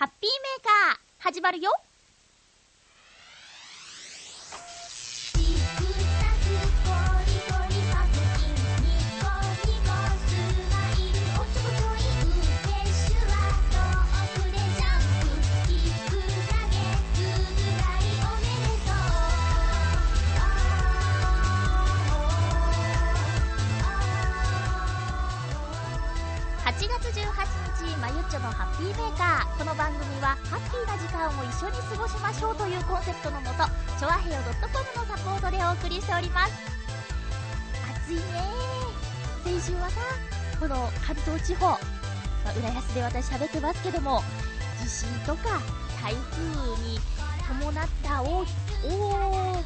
ハッピーメーカー始まるよ。18日、まゆっちょのハッピーメーカー。この番組は、ハッピーな時間を一緒に過ごしましょうというコンセプトのもと、ちょあへよ .com のサポートでお送りしております。暑いね先週はさ、この関東地方、まあ、浦安で私喋ってますけども、地震とか台風に伴ったお、おお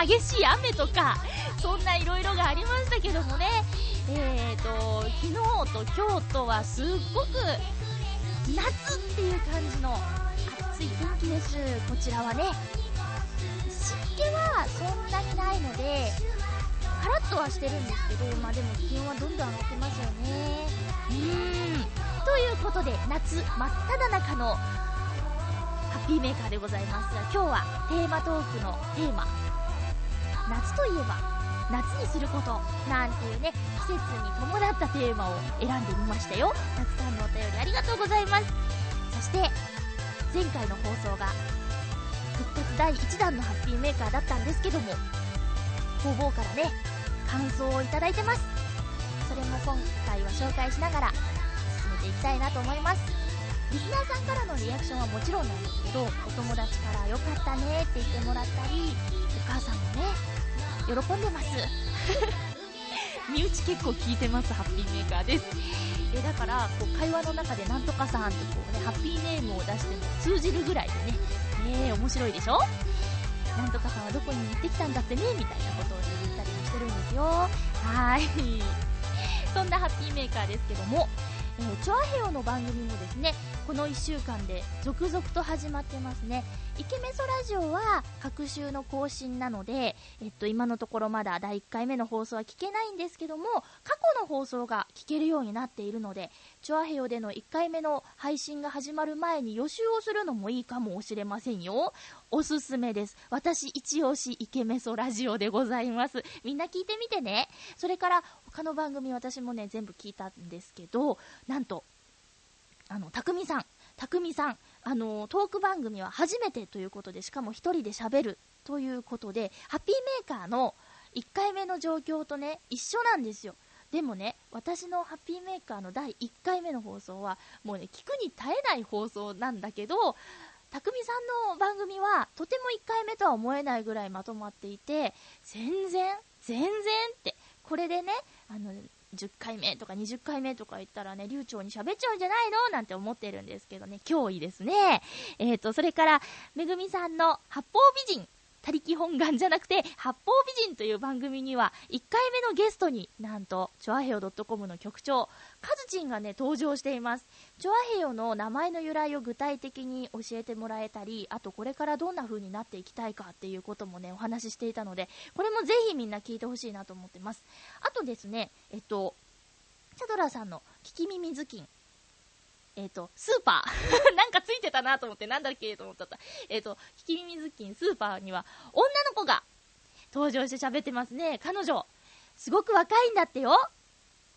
激しい雨とか、そんないろいろがありましたけどもね、えーと、昨日と今日とはすっごく夏っていう感じの暑い天気です。こちらはね、湿気はそんなにないので、カラッとはしてるんですけど、まあでも気温はどんどん上がってますよね。うーん。ということで、夏真っ只中のハッピーメーカーでございますが、今日はテーマトークのテーマ、夏といえば夏にすることなんていうね季節に伴ったテーマを選んでみましたよ。たくさんのお便りありがとうございます。そして前回の放送が復活第1弾のハッピーメーカーだったんですけども工房からね感想をいただいてます。それも今回は紹介しながら進めていきたいなと思います。リスナーさんからのリアクションはもちろんなんですけどお友達から良かったねって言ってもらったりお母さんもね喜んでます。身内結構聞いてますハッピーメーカーです。えだからこう会話の中でなんとかさんとこうねハッピーネームを出しても通じるぐらいでねね面白いでしょ？なんとかさんはどこに行ってきたんだってねみたいなことを言ったりもしてるんですよ。はい。そんなハッピーメーカーですけどもえー、チョアヘヨの番組もですね、この1週間で続々と始まってますね。イケメソラジオは各週の更新なので、えっと、今のところまだ第1回目の放送は聞けないんですけども、過去の放送が聞けるようになっているので、チョアヘヨでの1回目の配信が始まる前に予習をするのもいいかもしれませんよ。おすすめです。私一押しイケメソラジオでございます。みんな聞いてみてね。それから他の番組私もね、全部聞いたんですけど、なんと、あの、たくみさん、たくみさん、あの、トーク番組は初めてということで、しかも1人で喋るということで、ハッピーメーカーの1回目の状況とね、一緒なんですよ。でもね、私のハッピーメーカーの第1回目の放送は、もうね、聞くに耐えない放送なんだけど、たくみさんの番組は、とても1回目とは思えないぐらいまとまっていて、全然、全然って、これでね、あの、10回目とか20回目とか言ったらね、流暢に喋っちゃうんじゃないの？なんて思ってるんですけどね、脅威ですね。えっ、ー、と、それから、めぐみさんの八方美人。他力本願じゃなくて、八方美人という番組には、1回目のゲストになんと、チョアヘヨ .com の局長、カズチンがね、登場しています。チョアヘヨの名前の由来を具体的に教えてもらえたり、あとこれからどんな風になっていきたいかっていうこともね、お話ししていたので、これもぜひみんな聞いてほしいなと思ってます。あとですね、えっと、チャドラさんの聞き耳頭巾。えっ、ー、と、スーパーなんかついてたなと思って、なんだっけと思っちゃった。えっ、ー、と、聞き耳頭巾、スーパーには、女の子が登場して喋ってますね。彼女、すごく若いんだってよ。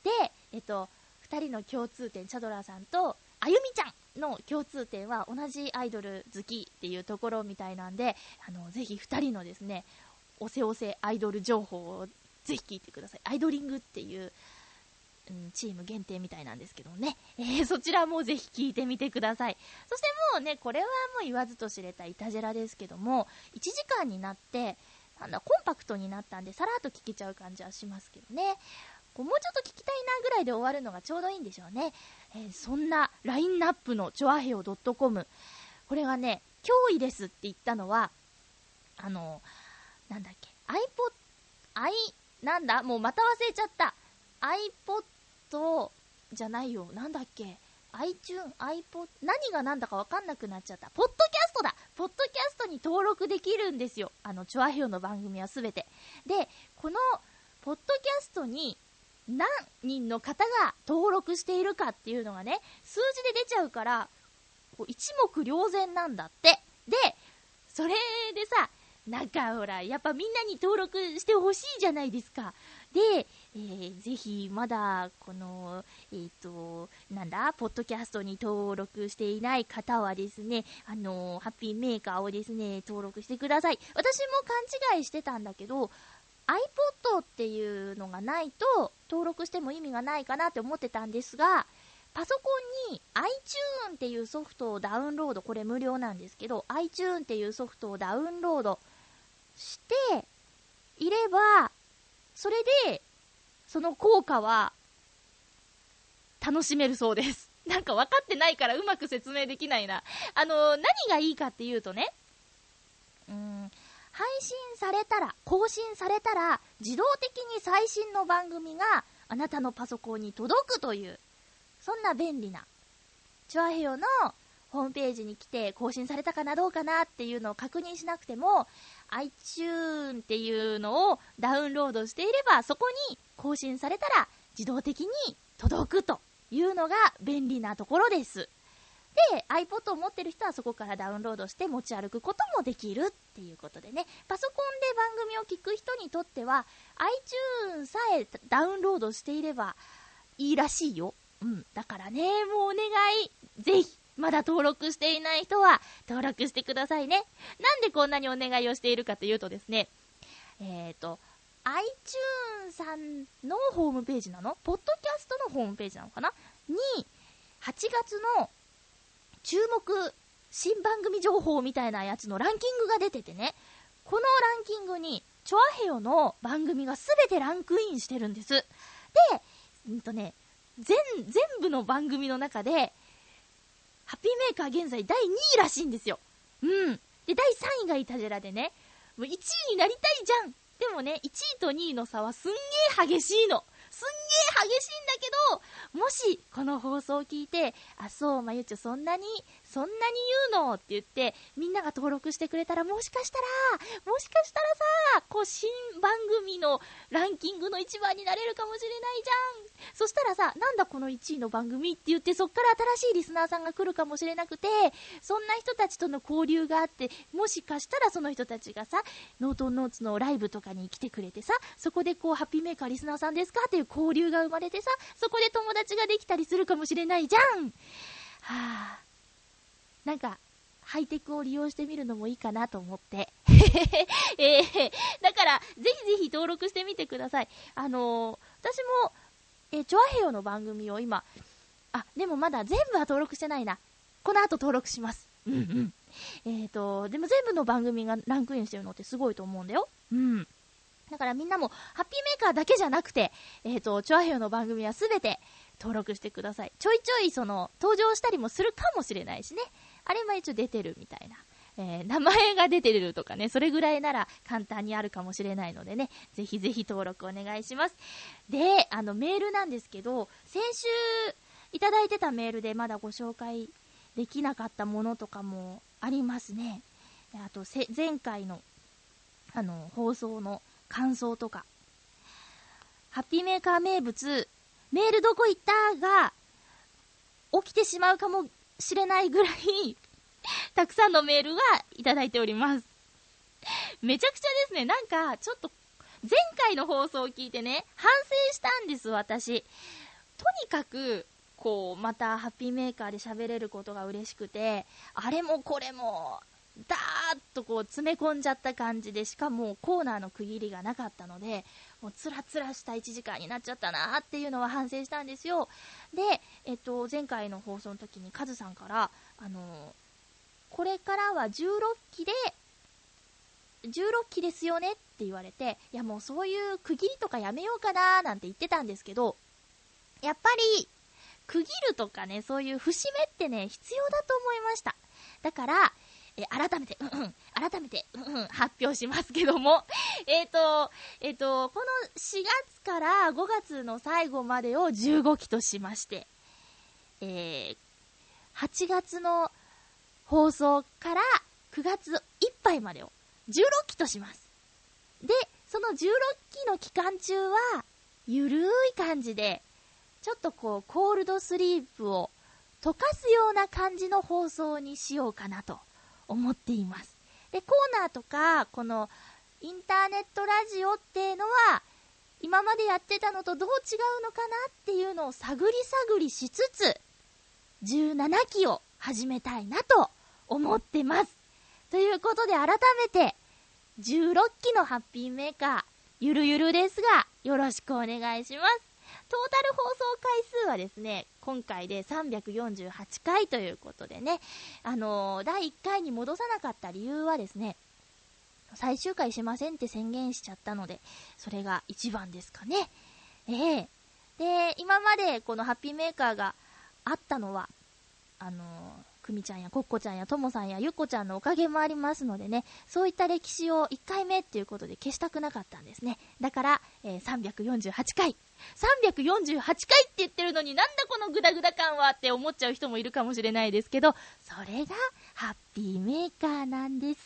で、えっ、ー、と、二人の共通点、チャドラーさんと、あゆみちゃんの共通点は同じアイドル好きっていうところみたいなんで、あの、ぜひ二人のですね、おせおせアイドル情報をぜひ聞いてください。アイドリングっていううん、チーム限定みたいなんですけどね、えー、そちらもぜひ聞いてみてください。そしてもうね、これはもう言わずと知れたいたじらですけども、1時間になって、なんだ、コンパクトになったんで、さらっと聞けちゃう感じはしますけどね。こうもうちょっと聞きたいなぐらいで終わるのがちょうどいいんでしょうね。えー、そんなラインナップのチョアヘオ .com。これがね、脅威ですって言ったのは、あの、なんだっけ、iPod、i、なんだもうまた忘れちゃった。iPod じゃないよ。なんだっけ？iTune、iPod、何が何だかわかんなくなっちゃった。ポッドキャストだポッドキャストに登録できるんですよ。あの、チョアヘヨの番組はすべて。で、この、ポッドキャストに何人の方が登録しているかっていうのがね、数字で出ちゃうから、こう一目瞭然なんだって。で、それでさ、なんかほら、やっぱみんなに登録してほしいじゃないですか。で、えー、ぜひ、まだ、この、えっ、ー、と、なんだ、ポッドキャストに登録していない方はですね、あのハッピーメーカーをですね、登録してください。私も勘違いしてたんだけど、iPod っていうのがないと、登録しても意味がないかなって思ってたんですが、パソコンに iTune っていうソフトをダウンロード、これ無料なんですけど、iTune っていうソフトをダウンロードしていれば、それで、その効果は楽しめるそうです。なんか分かってないからうまく説明できないな。あの、何がいいかっていうとね、うん、配信されたら、更新されたら、自動的に最新の番組があなたのパソコンに届くという、そんな便利な、チュアヘヨのホームページに来て更新されたかなどうかなっていうのを確認しなくても、iTune っていうのをダウンロードしていれば、そこに更新されたら自動的に届くというのが便利なところです。で、iPod を持ってる人はそこからダウンロードして持ち歩くこともできるっていうことでね、パソコンで番組を聞く人にとっては、iTunes さえダウンロードしていればいいらしいよ。うん。だからね、もうお願い。ぜひ、まだ登録していない人は登録してくださいね。なんでこんなにお願いをしているかというとですね、えっ、ー、と、iTunes さんのホームページなの？ポッドキャストのホームページなのかな？に、8月の注目新番組情報みたいなやつのランキングが出ててね、このランキングに、チョアヘヨの番組がすべてランクインしてるんです。で、うんとね、全、全部の番組の中で、ハッピーメーカー現在第2位らしいんですよ。うん。で、第3位がイタジェラでね、もう1位になりたいじゃんでもね、1位と2位の差はすんげえ激しいの。すんげえ激しいんだけど、もし、この放送を聞いて、あ、そう、まゆちょ、そんなに、そんなに言うの？って言って、みんなが登録してくれたら、もしかしたら、もしかしたらさ、こう、新番組のランキングの一番になれるかもしれないじゃん。そしたらさ、なんだこの1位の番組って言って、そっから新しいリスナーさんが来るかもしれなくて、そんな人たちとの交流があって、もしかしたらその人たちがさ、ノートンノーツのライブとかに来てくれてさ、そこでこう、ハッピーメーカーリスナーさんですかっていう交流が生まれてさ、そこで友達ができたりするかもしれないじゃん。はぁ、なんか、ハイテクを利用してみるのもいいかなと思って。えー、だから、ぜひぜひ登録してみてください。あのー、私も、えー、チョアヘヨの番組を今、あ、でもまだ全部は登録してないな。この後登録します。うんうん。えっ、ー、と、でも全部の番組がランクインしてるのってすごいと思うんだよ。うん。だからみんなも、ハッピーメーカーだけじゃなくて、えっ、ー、と、チョアヘヨの番組はすべて登録してください。ちょいちょいその、登場したりもするかもしれないしね。あれも一応出てるみたいな。えー、名前が出てるとかね、それぐらいなら簡単にあるかもしれないのでね、ぜひぜひ登録お願いします。で、あの、メールなんですけど、先週いただいてたメールでまだご紹介できなかったものとかもありますね。あと、前回の、あの、放送の感想とか。ハッピーメーカー名物、メールどこ行ったが、起きてしまうかもしれないぐらいたくさんのメールがいただいております。めちゃくちゃですね。なんか、ちょっと、前回の放送を聞いてね、反省したんです、私。とにかく、こう、またハッピーメーカーで喋れることが嬉しくて、あれもこれも、ダーッとこう詰め込んじゃった感じで、しかもコーナーの区切りがなかったので、もうつらつらした1時間になっちゃったなっていうのは反省したんですよ。で、えっと、前回の放送の時にカズさんから、あのこれからは16期で、16期ですよねって言われて、いやもうそういう区切りとかやめようかななんて言ってたんですけど、やっぱり、区切るとかね、そういう節目ってね、必要だと思いました。だから、え改めて、うんうん、改めて、うんうん、発表しますけども、えっ、と、えっ、と、この4月から5月の最後までを15期としまして、えー、8月の放送から9月いっぱいまでを16期とします。で、その16期の期間中は、ゆるい感じで、ちょっとこう、コールドスリープを溶かすような感じの放送にしようかなと。思っています。で、コーナーとか、この、インターネットラジオっていうのは、今までやってたのとどう違うのかなっていうのを探り探りしつつ、17期を始めたいなと思ってます。ということで改めて、16期のハッピーメーカー、ゆるゆるですが、よろしくお願いします。トータル放送回数はですね、今回で348回ということでね、あのー、第1回に戻さなかった理由はですね、最終回しませんって宣言しちゃったので、それが一番ですかね。ええー、で、今までこのハッピーメーカーがあったのは、あのーくみちゃんやコッコちゃんやともさんやゆっこちゃんのおかげもありますのでね、そういった歴史を1回目っていうことで消したくなかったんですね。だから、えー、348回。348回って言ってるのになんだこのグダグダ感はって思っちゃう人もいるかもしれないですけど、それがハッピーメーカーなんです。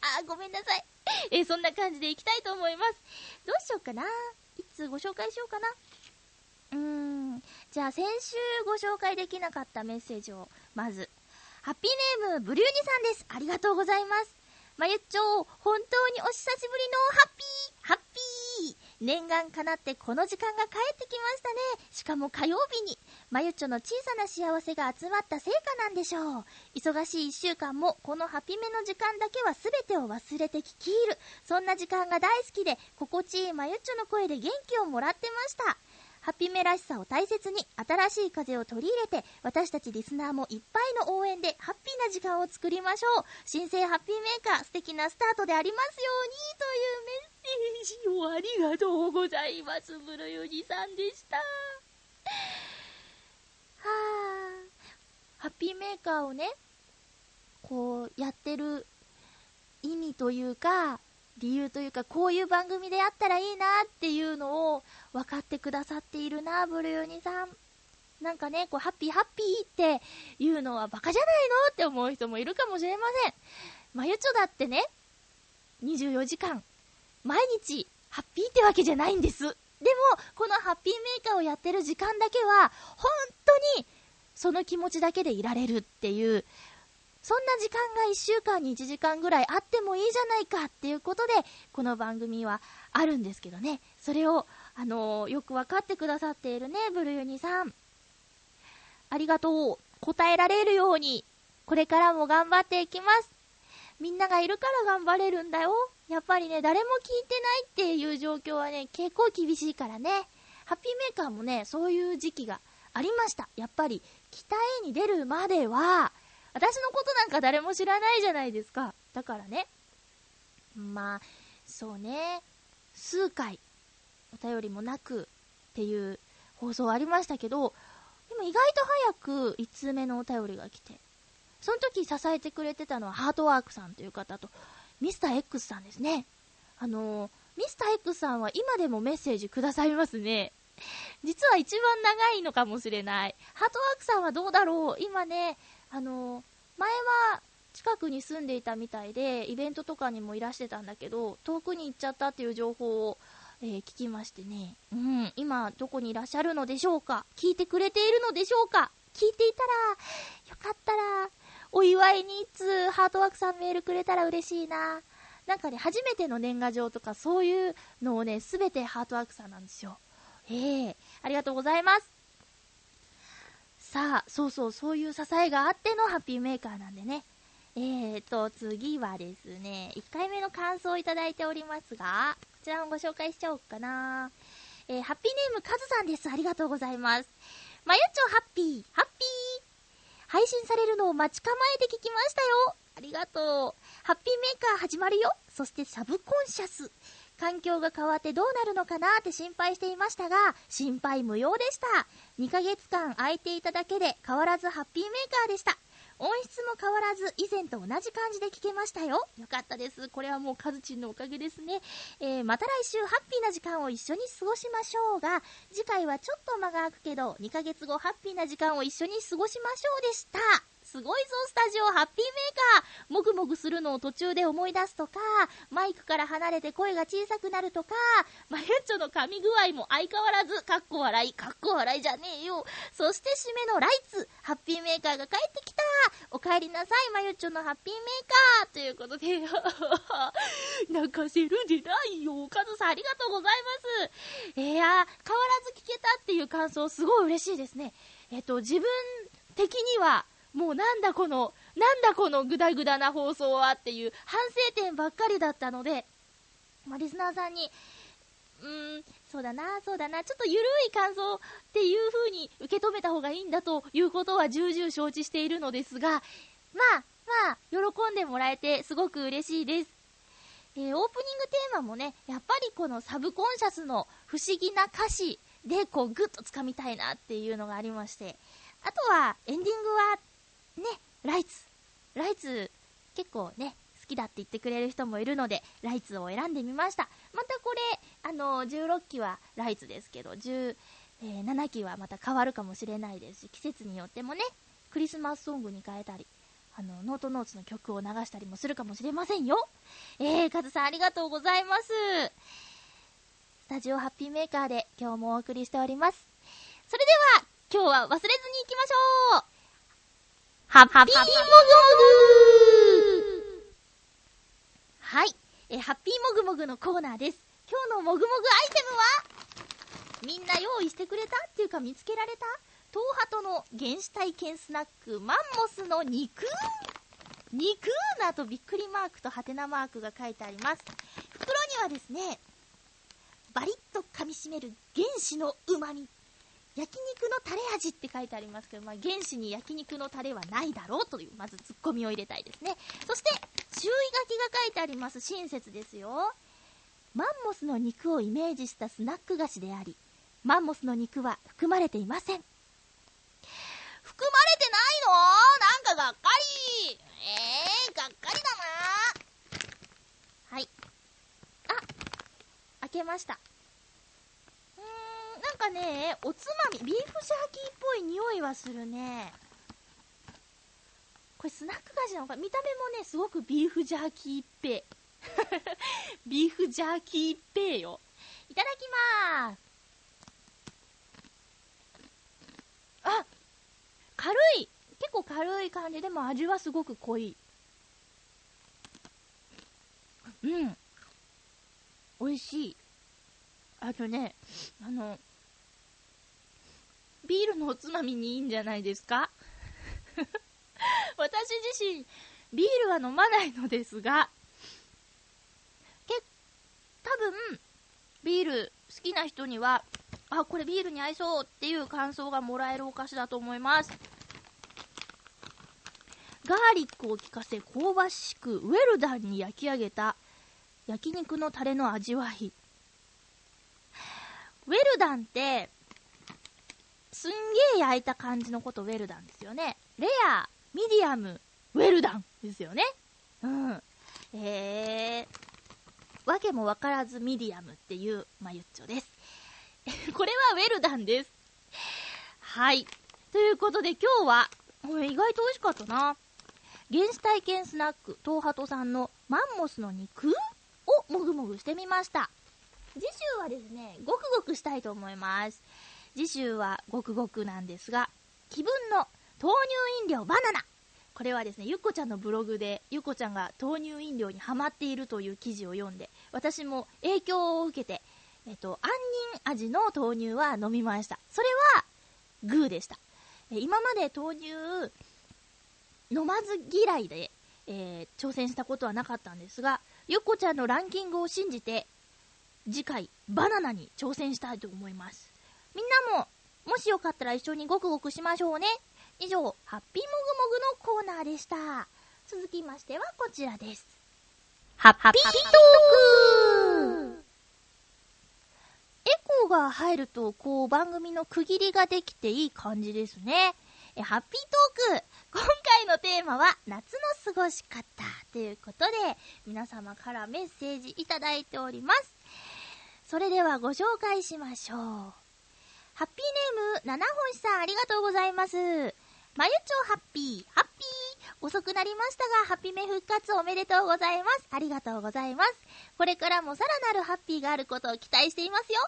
あ、ごめんなさい。えー、そんな感じでいきたいと思います。どうしようかな。いつご紹介しようかな。うーん。じゃあ先週ご紹介できなかったメッセージを、まず。ハッピーネーム、ブリューニさんです。ありがとうございます。まゆっちょ、本当にお久しぶりのハッピー、念願かなってこの時間が帰ってきましたね。しかも火曜日に、まゆっちょの小さな幸せが集まった成果なんでしょう。忙しい1週間も、このハピメの時間だけは全てを忘れて聞き入る。そんな時間が大好きで、心地いいまゆっちょの声で元気をもらってました。ハッピメらしさを大切に、新しい風を取り入れて、私たちリスナーもいっぱいの応援で、ハッピーな時間を作りましょう。新生ハッピーメーカー、素敵なスタートでありますように、というメッセージをありがとうございます。ブルユニさんでした。はぁ、ハッピーメーカーをね、こう、やってる意味というか、理由というか、こういう番組であったらいいなっていうのを分かってくださっているな、ブルーニさん。なんかね、こう、ハッピーハッピーっていうのはバカじゃないのって思う人もいるかもしれません。まゆちょだってね、24時間、毎日、ハッピーってわけじゃないんです。でも、このハッピーメーカーをやってる時間だけは、本当に、その気持ちだけでいられるっていう、そんな時間が1週間に1時間ぐらいあってもいいじゃないかっていうことで、この番組はあるんですけどね。それを、あのー、よくわかってくださっているね、ブルユニさん。ありがとう。答えられるように、これからも頑張っていきます。みんながいるから頑張れるんだよ。やっぱりね、誰も聞いてないっていう状況はね、結構厳しいからね。ハッピーメーカーもね、そういう時期がありました。やっぱり、北へに出るまでは、私のことなんか誰も知らないじゃないですか。だからね。まあ、そうね。数回、お便りもなくっていう放送ありましたけど、でも意外と早く1通目のお便りが来て、その時支えてくれてたのはハートワークさんという方と、ミスター X さんですね。あのミスター X さんは今でもメッセージくださいますね。実は一番長いのかもしれない。ハートワークさんはどうだろう？今ね、あの前は近くに住んでいたみたいで、イベントとかにもいらしてたんだけど、遠くに行っちゃったっていう情報を、えー、聞きましてね、うん、今どこにいらっしゃるのでしょうか？聞いてくれているのでしょうか？聞いていたら、よかったら、お祝いにいつハートワークさんメールくれたら嬉しいな。なんかね、初めての年賀状とかそういうのをね、すべてハートワークさんなんですよ。ええー、ありがとうございます。さあ、そうそう、そういう支えがあってのハッピーメーカーなんでね。えーと、次はですね、1回目の感想をいただいておりますが、こちらもご紹介しちゃおうかな。えー、ハッピーネームカズさんです。ありがとうございます。まゆっちょハッピー、ハッピー。配信されるのを待ち構えて聞きましたよ。ありがとう。ハッピーメーカー始まるよ。そしてサブコンシャス。環境が変わってどうなるのかなって心配していましたが、心配無用でした。2ヶ月間空いていただけで変わらずハッピーメーカーでした。音質も変わらず以前と同じ感じで聞けましたよ。よかったです。これはもうカズチンのおかげですね。えー、また来週ハッピーな時間を一緒に過ごしましょうが、次回はちょっと間が空くけど、2ヶ月後ハッピーな時間を一緒に過ごしましょうでした。すごいぞ、スタジオ、ハッピーメーカー。もぐもぐするのを途中で思い出すとか、マイクから離れて声が小さくなるとか、マユッチョの噛み具合も相変わらず、かっこ笑い、かっこ笑いじゃねえよ。そして締めのライツ、ハッピーメーカーが帰ってきた。お帰りなさい、マユッチョのハッピーメーカー。ということで、泣かせるでないよ。カズさんありがとうございます。いや、変わらず聞けたっていう感想、すごい嬉しいですね。えっと、自分的には、もうなんだこの、なんだこのグダグダな放送はっていう反省点ばっかりだったので、まあ、リスナーさんに、うーん、そうだな、そうだな、ちょっとゆるい感想っていう風に受け止めた方がいいんだということは重々承知しているのですが、まあ、まあ、喜んでもらえてすごく嬉しいです。えー、オープニングテーマもね、やっぱりこのサブコンシャスの不思議な歌詞でこうグッと掴みたいなっていうのがありまして、あとはエンディングはね、ライツ。ライツ、結構ね、好きだって言ってくれる人もいるので、ライツを選んでみました。またこれ、あの、16期はライツですけど、17期はまた変わるかもしれないですし、季節によってもね、クリスマスソングに変えたり、あの、ノートノーツの曲を流したりもするかもしれませんよ。えー、カズさんありがとうございます。スタジオハッピーメーカーで今日もお送りしております。それでは、今日は忘れずに行きましょうハッピーもぐもぐはい、えハッピーもぐもぐのコーナーです。今日のもぐもぐアイテムは？みんな用意してくれた？っていうか見つけられた？東ハトの原始体験スナックマンモスの肉。肉なとびっくりマークとハテナマークが書いてあります。袋にはですね、バリッと噛みしめる原始の旨味焼肉のタレ味って書いてありますけど、まあ、原始に焼肉のタレはないだろうという、まずツッコミを入れたいですね。そして、注意書きが書いてあります親切ですよ。マンモスの肉をイメージしたスナック菓子であり、マンモスの肉は含まれていません。含まれてないの？なんかがっかりえー、がっかりだなはい。あ、開けましたうん。なんかね、おつまみ、ビーフジャーキーっぽい匂いはするね。これスナック菓子なのか？見た目もね、すごくビーフジャーキーっぺ。ビーフジャーキーっぺよ。いただきまーす。あ軽い結構軽い感じでも味はすごく濃い。うん。美味しい。あとね、あの、ビールのおつまみにいいんじゃないですか？私自身、ビールは飲まないのですが、け、多分、ビール好きな人には、あ、これビールに合いそうっていう感想がもらえるお菓子だと思います。ガーリックを効かせ香ばしくウェルダンに焼き上げた焼肉のタレの味わい。ウェルダンってすんげえ焼いた感じのことウェルダンですよね。レア、ミディアム、ウェルダンですよね。うん。えー、わけもわからずミディアムっていう、まゆっちょです。これはウェルダンです。はい。ということで今日は、これ意外と美味しかったな。原始体験スナック、東ハトさんのマンモスの肉？をもぐもぐしてみました。次週はですね、ごくごくしたいと思います。次週はごくごくなんですが、気分の豆乳飲料バナナ。これはですね、ゆっこちゃんのブログで、ゆっこちゃんが豆乳飲料にハマっているという記事を読んで、私も影響を受けて、えっと、杏仁味の豆乳は飲みました。それは、グーでした。え今まで豆乳、飲まず嫌いで、えー、挑戦したことはなかったんですが、ゆっこちゃんのランキングを信じて、次回、バナナに挑戦したいと思います。みんなも、もしよかったら一緒にごくごくしましょうね。以上、ハッピーもぐもぐのコーナーでした。続きましてはこちらです。ハッピートークエコーが入ると、こう、番組の区切りができていい感じですね。え、ハッピートーク今回のテーマは、夏の過ごし方ということで、皆様からメッセージいただいております。それではご紹介しましょう。ハッピーネーム、七星さんありがとうございます。まゆちょハッピー、ハッピー遅くなりましたが、ハッピーメ復活おめでとうございます。ありがとうございます。これからもさらなるハッピーがあることを期待していますよ。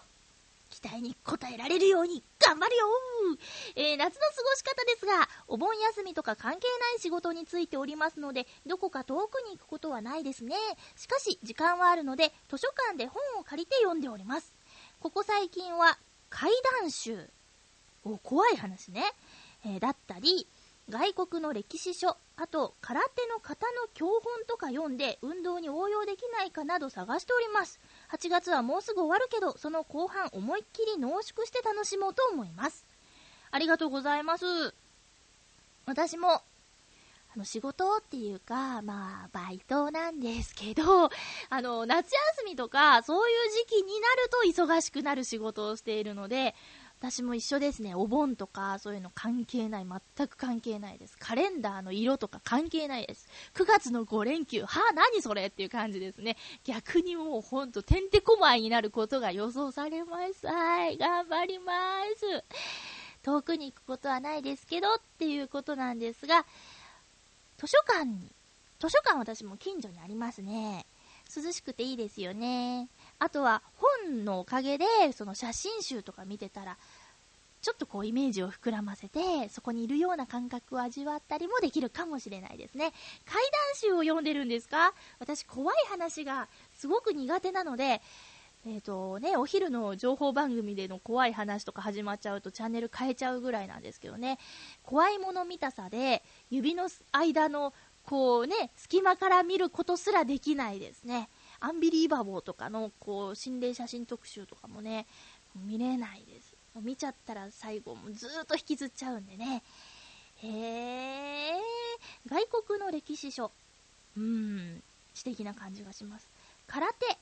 期待に応えられるように頑張るよえー、夏の過ごし方ですが、お盆休みとか関係ない仕事についておりますので、どこか遠くに行くことはないですね。しかし、時間はあるので、図書館で本を借りて読んでおります。ここ最近は、怪談集。お、怖い話ね。えー、だったり、外国の歴史書、あと空手の型の教本とか読んで運動に応用できないかなど探しております。8月はもうすぐ終わるけど、その後半思いっきり濃縮して楽しもうと思います。ありがとうございます。私も、あの、仕事っていうか、まあ、バイトなんですけど、あの、夏休みとか、そういう時期になると忙しくなる仕事をしているので、私も一緒ですね。お盆とか、そういうの関係ない。全く関係ないです。カレンダーの色とか関係ないです。9月の5連休、はぁ、何それっていう感じですね。逆にもうほんと、てんてこまいになることが予想されます。はい、頑張ります。遠くに行くことはないですけどっていうことなんですが、図書館に、図書館私も近所にありますね。涼しくていいですよね。あとは本のおかげで、その写真集とか見てたら、ちょっとこうイメージを膨らませて、そこにいるような感覚を味わったりもできるかもしれないですね。怪談集を読んでるんですか？私怖い話がすごく苦手なので、えっ、ー、とね、お昼の情報番組での怖い話とか始まっちゃうとチャンネル変えちゃうぐらいなんですけどね、怖いもの見たさで指の間のこうね、隙間から見ることすらできないですね。アンビリーバボーとかの、こう、心霊写真特集とかもね、見れないです。見ちゃったら最後、もずっと引きずっちゃうんでね。へー、外国の歴史書。うーん、知的な感じがします。空手。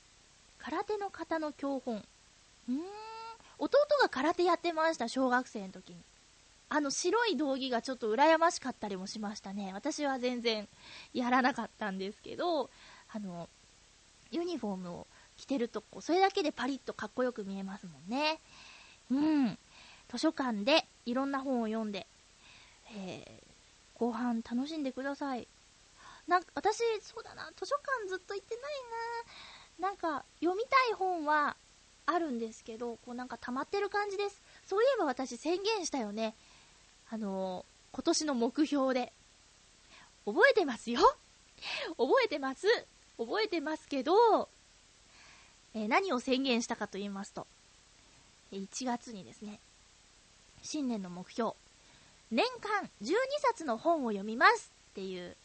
空手の型の教本。うーん、弟が空手やってました、小学生の時に。あの白い道着がちょっと羨ましかったりもしましたね。私は全然やらなかったんですけど、あの、ユニフォームを着てるとこ、それだけでパリッとかっこよく見えますもんね。うん。図書館でいろんな本を読んで、えー、後半楽しんでください。なんか、私、そうだな、図書館ずっと行ってないな。なんか、読みたい本はあるんですけど、こうなんか溜まってる感じです。そういえば私宣言したよね。あのー、今年の目標で。覚えてますよ覚えてます。覚えてますけど、えー、何を宣言したかと言いますと、1月にですね、新年の目標、年間12冊の本を読みますっていう、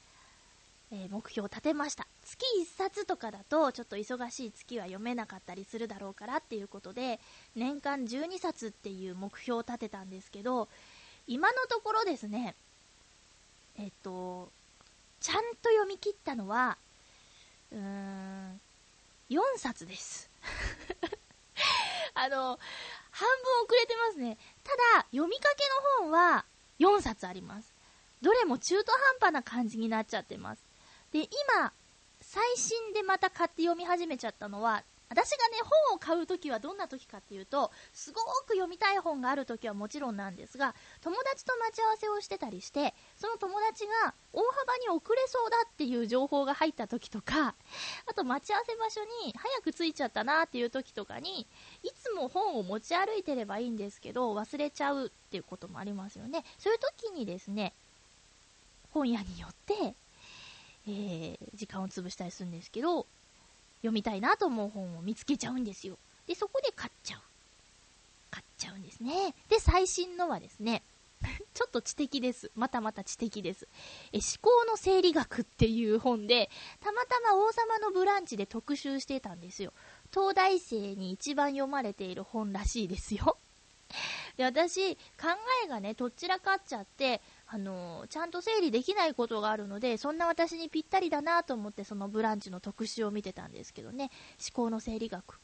えー、目標を立てました。月1冊とかだと、ちょっと忙しい月は読めなかったりするだろうからっていうことで、年間12冊っていう目標を立てたんですけど、今のところですね、えっと、ちゃんと読み切ったのは、うーん、4冊です。あの、半分遅れてますね。ただ、読みかけの本は4冊あります。どれも中途半端な感じになっちゃってます。で、今、最新でまた買って読み始めちゃったのは、私がね、本を買うときはどんなときかっていうと、すごく読みたい本があるときはもちろんなんですが、友達と待ち合わせをしてたりして、その友達が大幅に遅れそうだっていう情報が入ったときとか、あと待ち合わせ場所に早く着いちゃったなっていうときとかに、いつも本を持ち歩いてればいいんですけど、忘れちゃうっていうこともありますよね。そういうときにですね、本屋によって、えー、時間を潰したりするんですけど、読みたいなと思う本を見つけちゃうんですよ。で、そこで買っちゃう。買っちゃうんですね。で、最新のはですね、ちょっと知的です。またまた知的です。え、思考の整理学っていう本で、たまたま王様のブランチで特集してたんですよ。東大生に一番読まれている本らしいですよ。で、私、考えがね、どっちらかっちゃって、あの、ちゃんと整理できないことがあるので、そんな私にぴったりだなと思ってそのブランチの特集を見てたんですけどね、思考の整理学。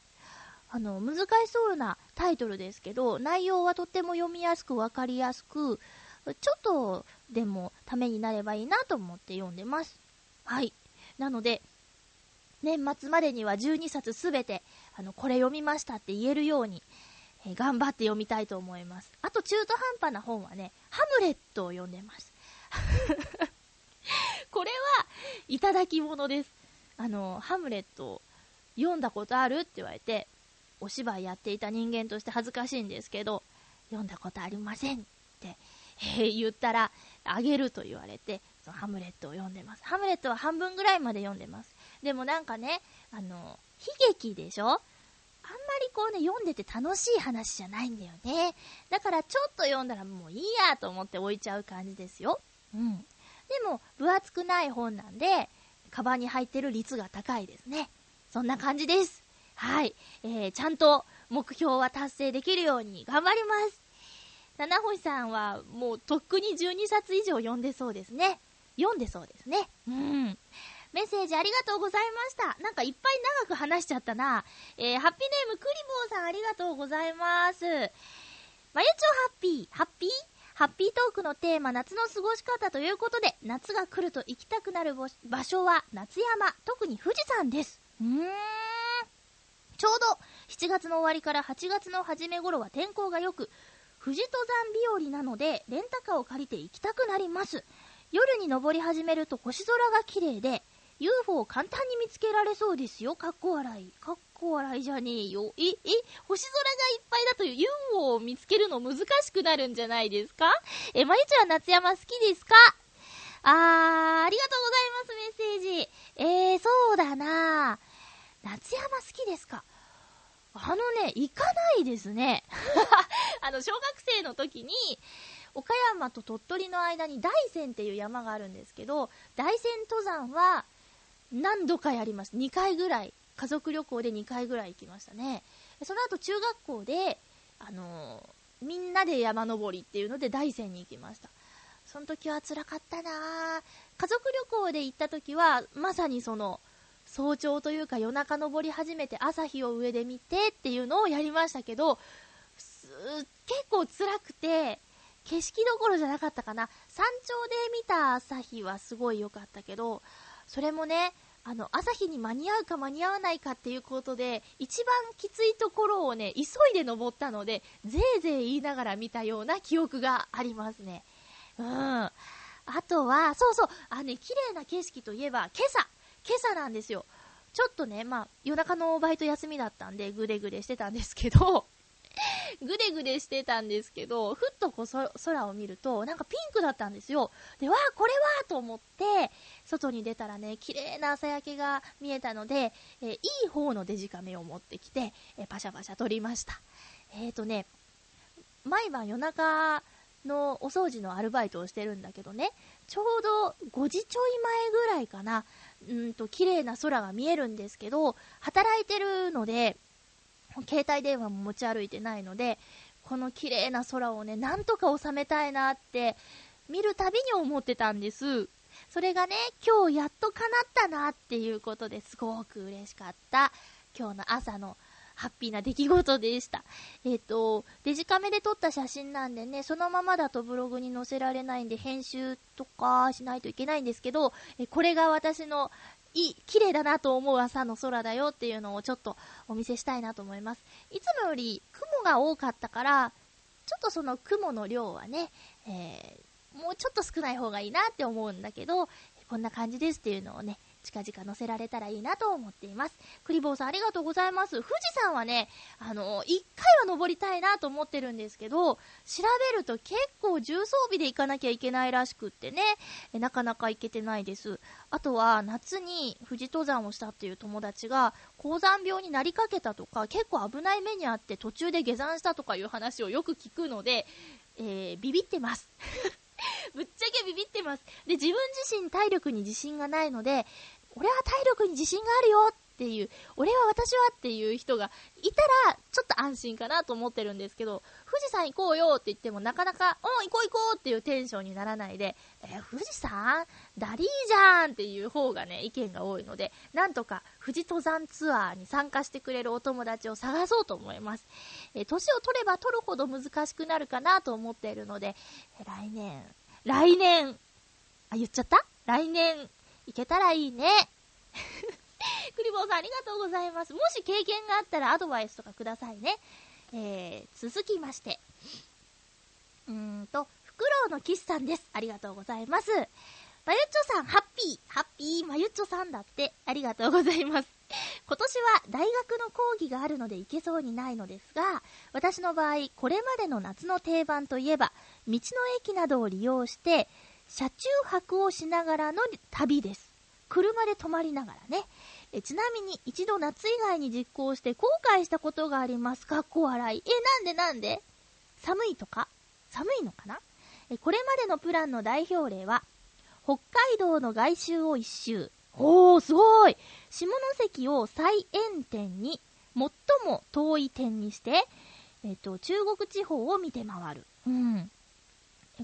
あの、難しそうなタイトルですけど、内容はとっても読みやすくわかりやすく、ちょっとでもためになればいいなと思って読んでます。はい。なので、年末までには12冊すべて、あの、これ読みましたって言えるように、え、頑張って読みたいと思います。あと中途半端な本はね、ハムレットを読んでます。これは、いただき物です。あの、ハムレットを読んだことあるって言われて、お芝居やっていた人間として恥ずかしいんですけど、読んだことありませんって、えー、言ったら、あげると言われて、そのハムレットを読んでます。ハムレットは半分ぐらいまで読んでます。でもなんかね、あの、悲劇でしょ？りこうね、読んでて楽しい話じゃないんだよね。だからちょっと読んだらもういいやと思って置いちゃう感じですよ。うん。でも、分厚くない本なんで、カバンに入ってる率が高いですね。そんな感じです。はい。えー、ちゃんと目標は達成できるように頑張ります。七星さんはもうとっくに12冊以上読んでそうですね。読んでそうですね。うん。メッセージありがとうございました。なんかいっぱい長く話しちゃったな。えー、ハッピーネームクリボーさんありがとうございます。まゆちょハッピー、ハッピー？ハッピートークのテーマ、夏の過ごし方ということで、夏が来ると行きたくなる場所は夏山、特に富士山です。うーん。ちょうど7月の終わりから8月の初め頃は天候が良く、富士登山日和なので、レンタカーを借りて行きたくなります。夜に登り始めると星空が綺麗で、UFO を簡単に見つけられそうですよ。かっこ笑い。かっこ笑いじゃねえよ。え、え、星空がいっぱいだという UFO を見つけるの難しくなるんじゃないですか？え、まゆちは夏山好きですか？あー、ありがとうございます、メッセージ。えー、そうだな夏山好きですか？あのね、行かないですね。あの、小学生の時に、岡山と鳥取の間に大山っていう山があるんですけど、大山登山は何度かやります。2回ぐらい。家族旅行で2回ぐらい行きましたね。その後中学校で、あのー、みんなで山登りっていうので大山に行きました。その時は辛かったな家族旅行で行った時は、まさにその、早朝というか夜中登り始めて朝日を上で見てっていうのをやりましたけど、結構辛くて、景色どころじゃなかったかな。山頂で見た朝日はすごい良かったけど、それもね、あの、朝日に間に合うか間に合わないかっていうことで、一番きついところをね、急いで登ったので、ぜいぜい言いながら見たような記憶がありますね。うん。あとは、そうそう、あのね、綺麗な景色といえば、今朝。今朝なんですよ。ちょっとね、まあ、夜中のバイト休みだったんで、ぐでぐでしてたんですけど、ぐでぐでしてたんですけど、ふっとこう空を見ると、なんかピンクだったんですよ。で、わあ、これはと思って、外に出たらね、綺麗な朝焼けが見えたので、えー、いい方のデジカメを持ってきて、えー、パシャパシャ撮りました。えーとね、毎晩夜中のお掃除のアルバイトをしてるんだけどね、ちょうど5時ちょい前ぐらいかな、うんと、綺麗な空が見えるんですけど、働いてるので、携帯電話も持ち歩いてないので、この綺麗な空をね、なんとか収めたいなって、見るたびに思ってたんです。それがね、今日やっと叶ったなっていうことですごく嬉しかった。今日の朝のハッピーな出来事でした。えっ、ー、と、デジカメで撮った写真なんでね、そのままだとブログに載せられないんで、編集とかしないといけないんですけど、えこれが私のいい、綺麗だなと思う朝の空だよっていうのをちょっとお見せしたいなと思います。いつもより雲が多かったから、ちょっとその雲の量はね、えー、もうちょっと少ない方がいいなって思うんだけど、こんな感じですっていうのをね、近々載せられたらいいなと思っています。クリボーさんありがとうございます。富士山はね、あの、一回は登りたいなと思ってるんですけど、調べると結構重装備で行かなきゃいけないらしくってね、なかなか行けてないです。あとは、夏に富士登山をしたっていう友達が、高山病になりかけたとか、結構危ない目にあって途中で下山したとかいう話をよく聞くので、えー、ビビってます。ぶっちゃけビビってます。で、自分自身体力に自信がないので、俺は体力に自信があるよっていう、俺は私はっていう人がいたら、ちょっと安心かなと思ってるんですけど、富士山行こうよって言ってもなかなか、うん、行こう行こうっていうテンションにならないで、えー、富士山ダリーじゃんっていう方がね、意見が多いので、なんとか富士登山ツアーに参加してくれるお友達を探そうと思います。えー、年を取れば取るほど難しくなるかなと思っているので、えー、来年、来年、あ、言っちゃった？来年、いけたらいいね。クリボーさんありがとうございます。もし経験があったらアドバイスとかくださいね。えー、続きまして。うーんと、フクロウのキスさんです。ありがとうございます。まゆっちょさん、ハッピー、ハッピー、まゆっちょさんだって、ありがとうございます。今年は大学の講義があるので行けそうにないのですが、私の場合、これまでの夏の定番といえば、道の駅などを利用して、車中泊をしながらの旅です。車で泊まりながらね。えちなみに一度夏以外に実行して後悔したことがあります。か？っこ笑い。え、なんでなんで？寒いとか？寒いのかな？えこれまでのプランの代表例は、北海道の外周を一周。おー、すごい下関を最遠点に、最も遠い点にして、えっ、と、中国地方を見て回る。うん。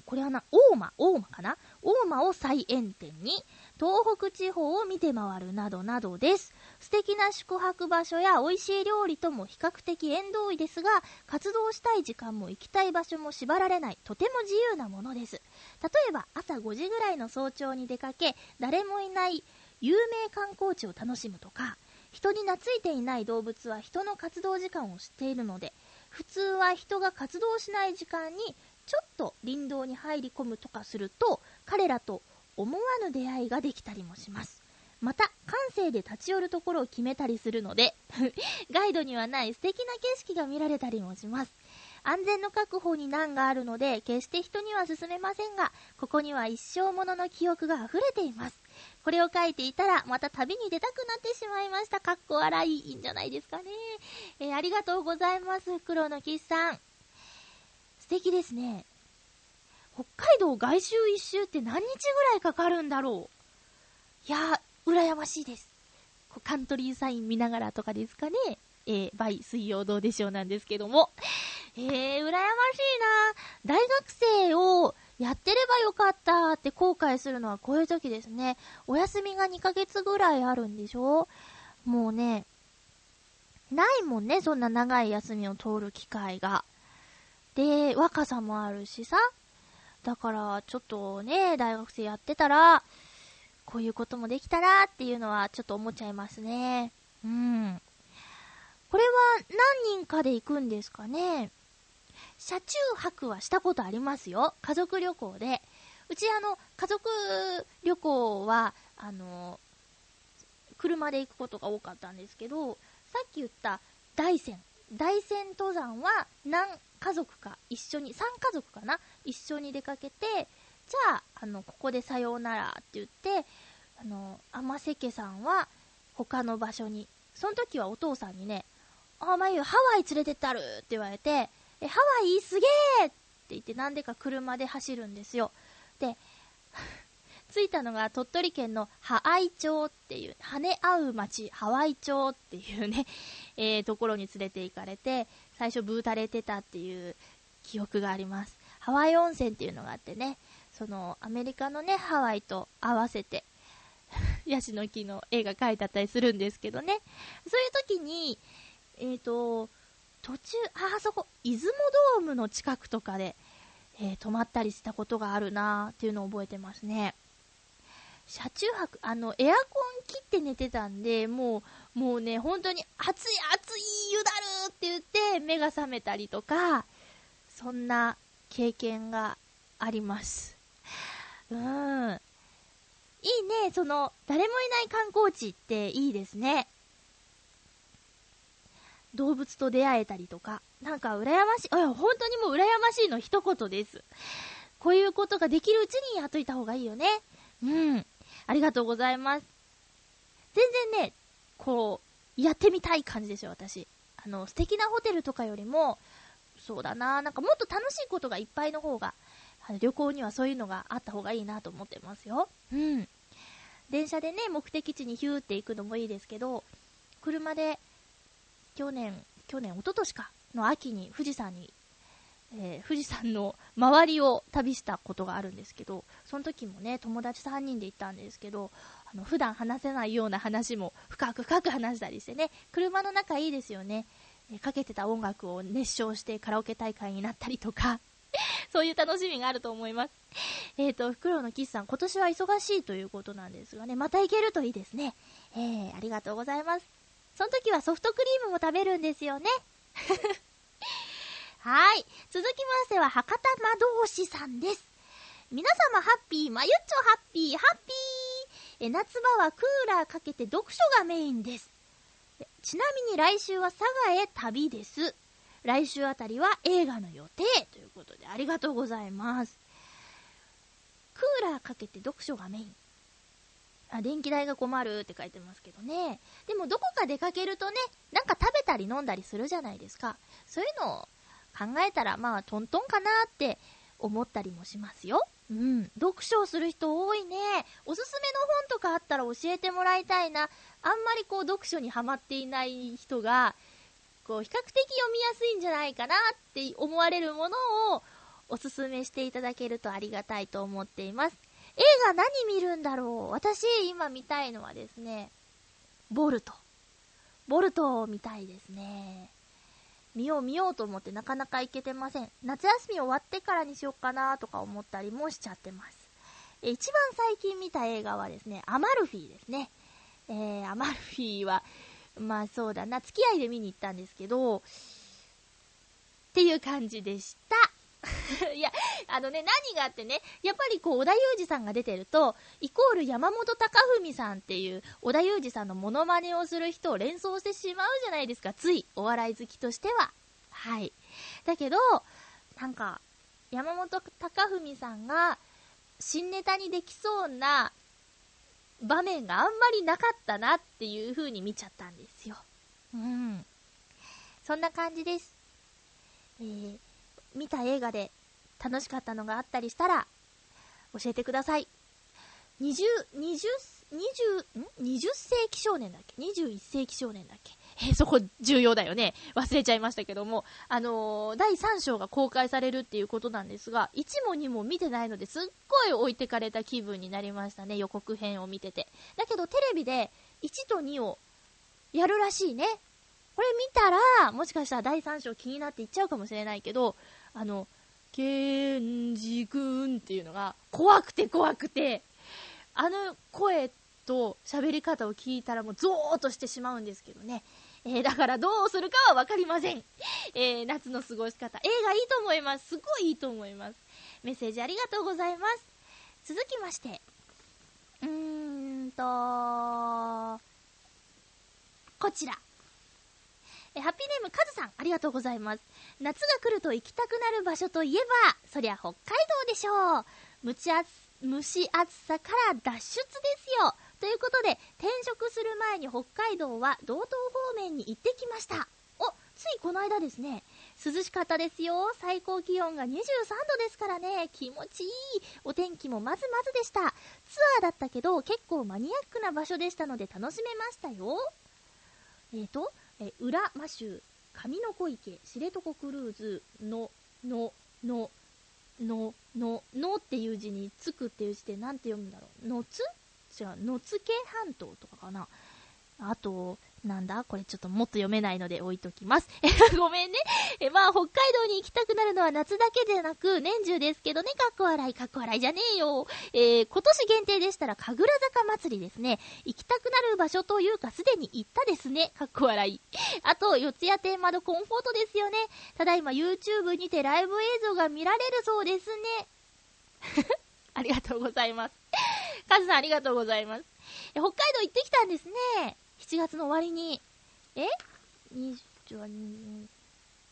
これはな、大間、大間かな？大間を最遠点に、東北地方を見て回るなどなどです。素敵な宿泊場所や美味しい料理とも比較的縁遠いですが、活動したい時間も行きたい場所も縛られない、とても自由なものです。例えば、朝5時ぐらいの早朝に出かけ、誰もいない有名観光地を楽しむとか、人に懐いていない動物は人の活動時間を知っているので、普通は人が活動しない時間にちょっと林道に入り込むとかすると、彼らと思わぬ出会いができたりもします。また、感性で立ち寄るところを決めたりするので ガイドにはない素敵な景色が見られたりもします。安全の確保に難があるので、決して人には勧めませんが、ここには一生ものの記憶が溢れています。これを書いていたら、また旅に出たくなってしまいました。かっこ笑い。いいんじゃないですかね。えー、ありがとうございます。黒のキスさん。敵ですね。北海道外周一周って何日ぐらいかかるんだろういやー、羨ましいです。カントリーサイン見ながらとかですかね。えー、バイ水曜どうでしょうなんですけども。えー、羨ましいな大学生をやってればよかったって後悔するのはこういう時ですね。お休みが2ヶ月ぐらいあるんでしょもうね、ないもんね、そんな長い休みを通る機会が。で、若さもあるしさ。だから、ちょっとね、大学生やってたら、こういうこともできたらっていうのはちょっと思っちゃいますね。うん。これは何人かで行くんですかね車中泊はしたことありますよ。家族旅行で。うちあの、家族旅行は、あの、車で行くことが多かったんですけど、さっき言った大山。大山登山は何家族か一緒に、3家族かな一緒に出かけて、じゃあ、あの、ここでさようならって言って、あの、天瀬家さんは他の場所に、その時はお父さんにね、あ、まゆ、ハワイ連れてったるって言われて、え、ハワイすげーって言って、なんでか車で走るんですよ。で、着いたのが鳥取県のハアイ町っていう、跳ね合う町、ハワイ町っていうね、えー、ところに連れて行かれて、最初ブータれてたっていう記憶があります。ハワイ温泉っていうのがあってね、そのアメリカのね、ハワイと合わせて、ヤシの木の絵が描いてあったりするんですけどね、そういう時に、えっ、ー、と、途中、あ、あそこ、出雲ドームの近くとかで、えー、泊まったりしたことがあるなーっていうのを覚えてますね。車中泊、あの、エアコン切って寝てたんで、もう、もうね、本当に熱い熱い湯だるって言って目が覚めたりとか、そんな経験があります。うん。いいね、その、誰もいない観光地っていいですね。動物と出会えたりとか、なんか羨ましい、いや、本当にもう羨ましいの一言です。こういうことができるうちにやっといた方がいいよね。うん。ありがとうございます。全然ね、こう、やってみたい感じですよ、私。あの、素敵なホテルとかよりも、そうだな、なんかもっと楽しいことがいっぱいの方が、あの旅行にはそういうのがあった方がいいなと思ってますよ。うん。電車でね、目的地にヒューって行くのもいいですけど、車で去年、去年、一昨年か、の秋に富士山に、えー、富士山の周りを旅したことがあるんですけど、その時もね、友達3人で行ったんですけど、あの、普段話せないような話も深く深く話したりしてね、車の中いいですよね。え、かけてた音楽を熱唱してカラオケ大会になったりとか、そういう楽しみがあると思います。えっ、ー、と、フクロウのキスさん、今年は忙しいということなんですがね、また行けるといいですね。えー、ありがとうございます。その時はソフトクリームも食べるんですよね。はい。続きましては、博多魔導士さんです。皆様ハッピー、まゆっちょハッピー、ハッピーえ夏場はクーラーかけて読書がメインです。ちなみに来週は佐賀へ旅です。来週あたりは映画の予定ということでありがとうございます。クーラーかけて読書がメイン。あ、電気代が困るって書いてますけどね。でもどこか出かけるとね、なんか食べたり飲んだりするじゃないですか。そういうのを考えたら、まあトントンかなって思ったりもしますよ。うん。読書をする人多いね。おすすめの本とかあったら教えてもらいたいな。あんまりこう読書にハマっていない人が、こう比較的読みやすいんじゃないかなって思われるものをおすすめしていただけるとありがたいと思っています。映画何見るんだろう？私今見たいのはですね、ボルト。ボルトを見たいですね。見よう見ようと思ってなかなか行けてません。夏休み終わってからにしよっかなとか思ったりもしちゃってます。え一番最近見た映画はですね、アマルフィですね。えー、アマルフィは、まあそうだな、付き合いで見に行ったんですけど、っていう感じでした。いや、あのね、何があってね、やっぱりこう、小田裕二さんが出てると、イコール山本隆文さんっていう、小田裕二さんのモノマネをする人を連想してしまうじゃないですか、つい、お笑い好きとしては。はい。だけど、なんか、山本隆文さんが、新ネタにできそうな場面があんまりなかったなっていう風に見ちゃったんですよ。うん。そんな感じです。えー見た映画で楽しかったのがあったりしたら、教えてください。20、20、20、ん ?20 世紀少年だっけ ?21 世紀少年だっけ？え、そこ重要だよね。忘れちゃいましたけども、あのー、第3章が公開されるっていうことなんですが、1も2も見てないのですっごい置いてかれた気分になりましたね、予告編を見てて。だけどテレビで1と2をやるらしいね。これ見たら、もしかしたら第3章気になっていっちゃうかもしれないけど、あの、ケンジ君っていうのが怖くて怖くて、あの声と喋り方を聞いたらもうゾーッとしてしまうんですけどね。えー、だからどうするかはわかりません。えー、夏の過ごし方。映画いいと思います。すごいいいと思います。メッセージありがとうございます。続きまして、うーんと、こちら。えハッピーネームカズさん、ありがとうございます。夏が来ると行きたくなる場所といえば、そりゃ北海道でしょう。蒸し暑蒸し暑さから脱出ですよ。ということで、転職する前に北海道は道東方面に行ってきました。お、ついこの間ですね。涼しかったですよ。最高気温が23度ですからね。気持ちいい。お天気もまずまずでした。ツアーだったけど、結構マニアックな場所でしたので楽しめましたよ。えーと、え裏マシュ上の小池、知床クルーズの、の、の、の、の、のっていう字につくっていう字で何て読むんだろう。のつ？違う、のつけ半島とかかな。あと、なんだ？これちょっともっと読めないので置いときます。え ごめんね。え、まあ、北海道に行きたくなるのは夏だけでなく、年中ですけどね、かっこ笑い、かっこ笑いじゃねえよ。えー、今年限定でしたら、神楽坂祭りですね。行きたくなる場所というか、すでに行ったですね。かっこ笑い。あと、四谷天窓コンフォートですよね。ただいま YouTube にてライブ映像が見られるそうですね。ありがとうございます。カズさんありがとうございます。え北海道行ってきたんですね。7月の終わりに、え ?20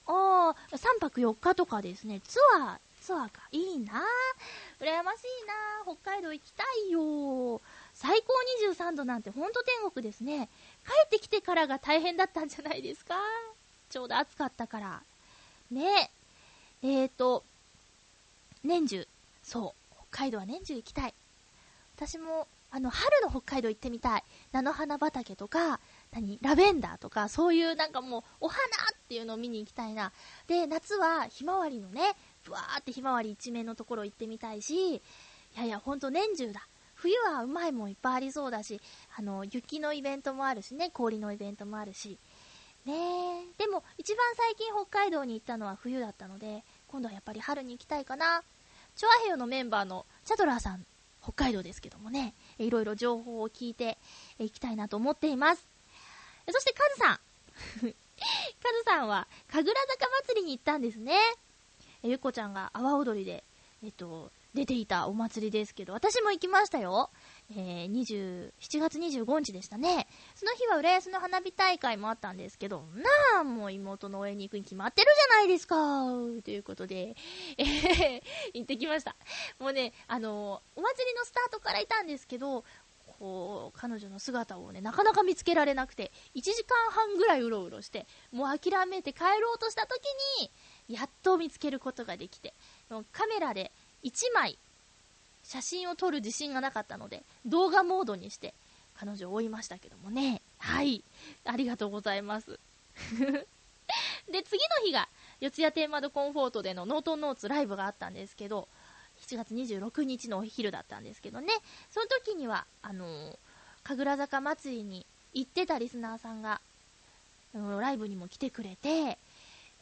ああ、3泊4日とかですね。ツアー、ツアーか。いいな羨ましいな北海道行きたいよ最高23度なんてほんと天国ですね。帰ってきてからが大変だったんじゃないですかちょうど暑かったから。ねえ。えーと、年中。そう。北海道は年中行きたい。私もあの、春の北海道行ってみたい。菜の花畑とか、何ラベンダーとか、そういうなんかもう、お花っていうのを見に行きたいな。で、夏はひまわりのね、ふわーってひまわり一面のところ行ってみたいし、いやいや、ほんと年中だ。冬はうまいもんいっぱいありそうだし、あの、雪のイベントもあるしね、氷のイベントもあるし。ね。でも、一番最近北海道に行ったのは冬だったので、今度はやっぱり春に行きたいかな。チョアヘヨのメンバーのチャドラーさん、北海道ですけどもね、いろいろ情報を聞いていきたいなと思っています。そしてカズさん。カズさんは、神楽坂祭りに行ったんですね。ゆっこちゃんが阿波踊りで、えっと、出ていたお祭りですけど、私も行きましたよ。えー、20 7月25日でしたね。その日は浦安の花火大会もあったんですけど、なあ、もう妹の応援に行くに決まってるじゃないですか。ということで、えー、行ってきました。もうね、あのー、お祭りのスタートからいたんですけど、こう、彼女の姿をね、なかなか見つけられなくて、1時間半ぐらいうろうろして、もう諦めて帰ろうとした時に、やっと見つけることができて、もうカメラで1枚写真を撮る自信がなかったので、動画モードにして彼女を追いましたけどもね。はい。ありがとうございます。で、次の日が、四谷テーマドコンフォートでのノートンノーツライブがあったんですけど、7月26日のお昼だったんですけどね、その時には、あのー、神楽坂祭りに行ってたリスナーさんが、うん、ライブにも来てくれて、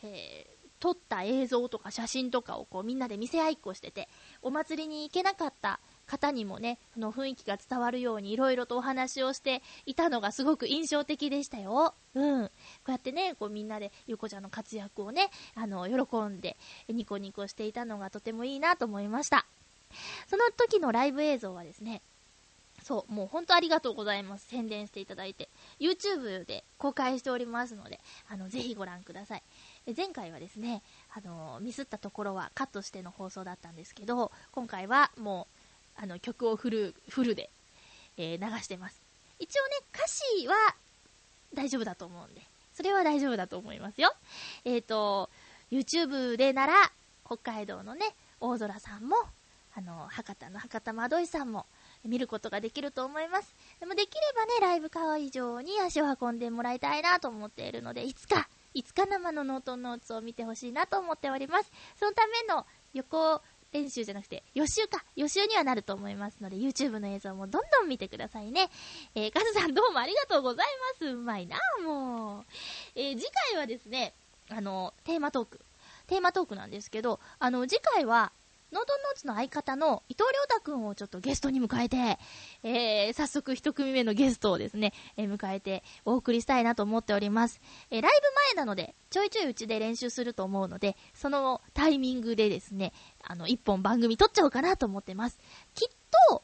えー、撮った映像とか写真とかをこうみんなで見せ合いっこしてて、お祭りに行けなかった方にもね、その雰囲気が伝わるようにいろいろとお話をしていたのがすごく印象的でしたよ。うん。こうやってね、こうみんなでゆうこちゃんの活躍をね、あの、喜んでニコニコしていたのがとてもいいなと思いました。その時のライブ映像はですね、そう、もう本当ありがとうございます。宣伝していただいて。YouTube で公開しておりますので、あの、ぜひご覧ください。前回はですね、あの、ミスったところはカットしての放送だったんですけど、今回はもう、あの、曲をフル、フルで、えー、流してます。一応ね、歌詞は大丈夫だと思うんで、それは大丈夫だと思いますよ。えっ、ー、と、YouTube でなら、北海道のね、大空さんも、あの、博多の博多まどいさんも、見ることができると思います。でもできればね、ライブ会場に足を運んでもらいたいなと思っているので、いつかいつか生のノートノーツを見てほしいなと思っております。そのための予行練習じゃなくて、予習か。予習にはなると思いますので、YouTube の映像もどんどん見てくださいね。えー、カズさんどうもありがとうございます。うまいなもう。えー、次回はですね、あの、テーマトーク。テーマトークなんですけど、あの、次回は、ノートンノーツの相方の伊藤良太くんをちょっとゲストに迎えて、えー、早速一組目のゲストをですね、えー、迎えてお送りしたいなと思っております。えー、ライブ前なので、ちょいちょいうちで練習すると思うので、そのタイミングでですね、あの、一本番組撮っちゃおうかなと思ってます。きっと、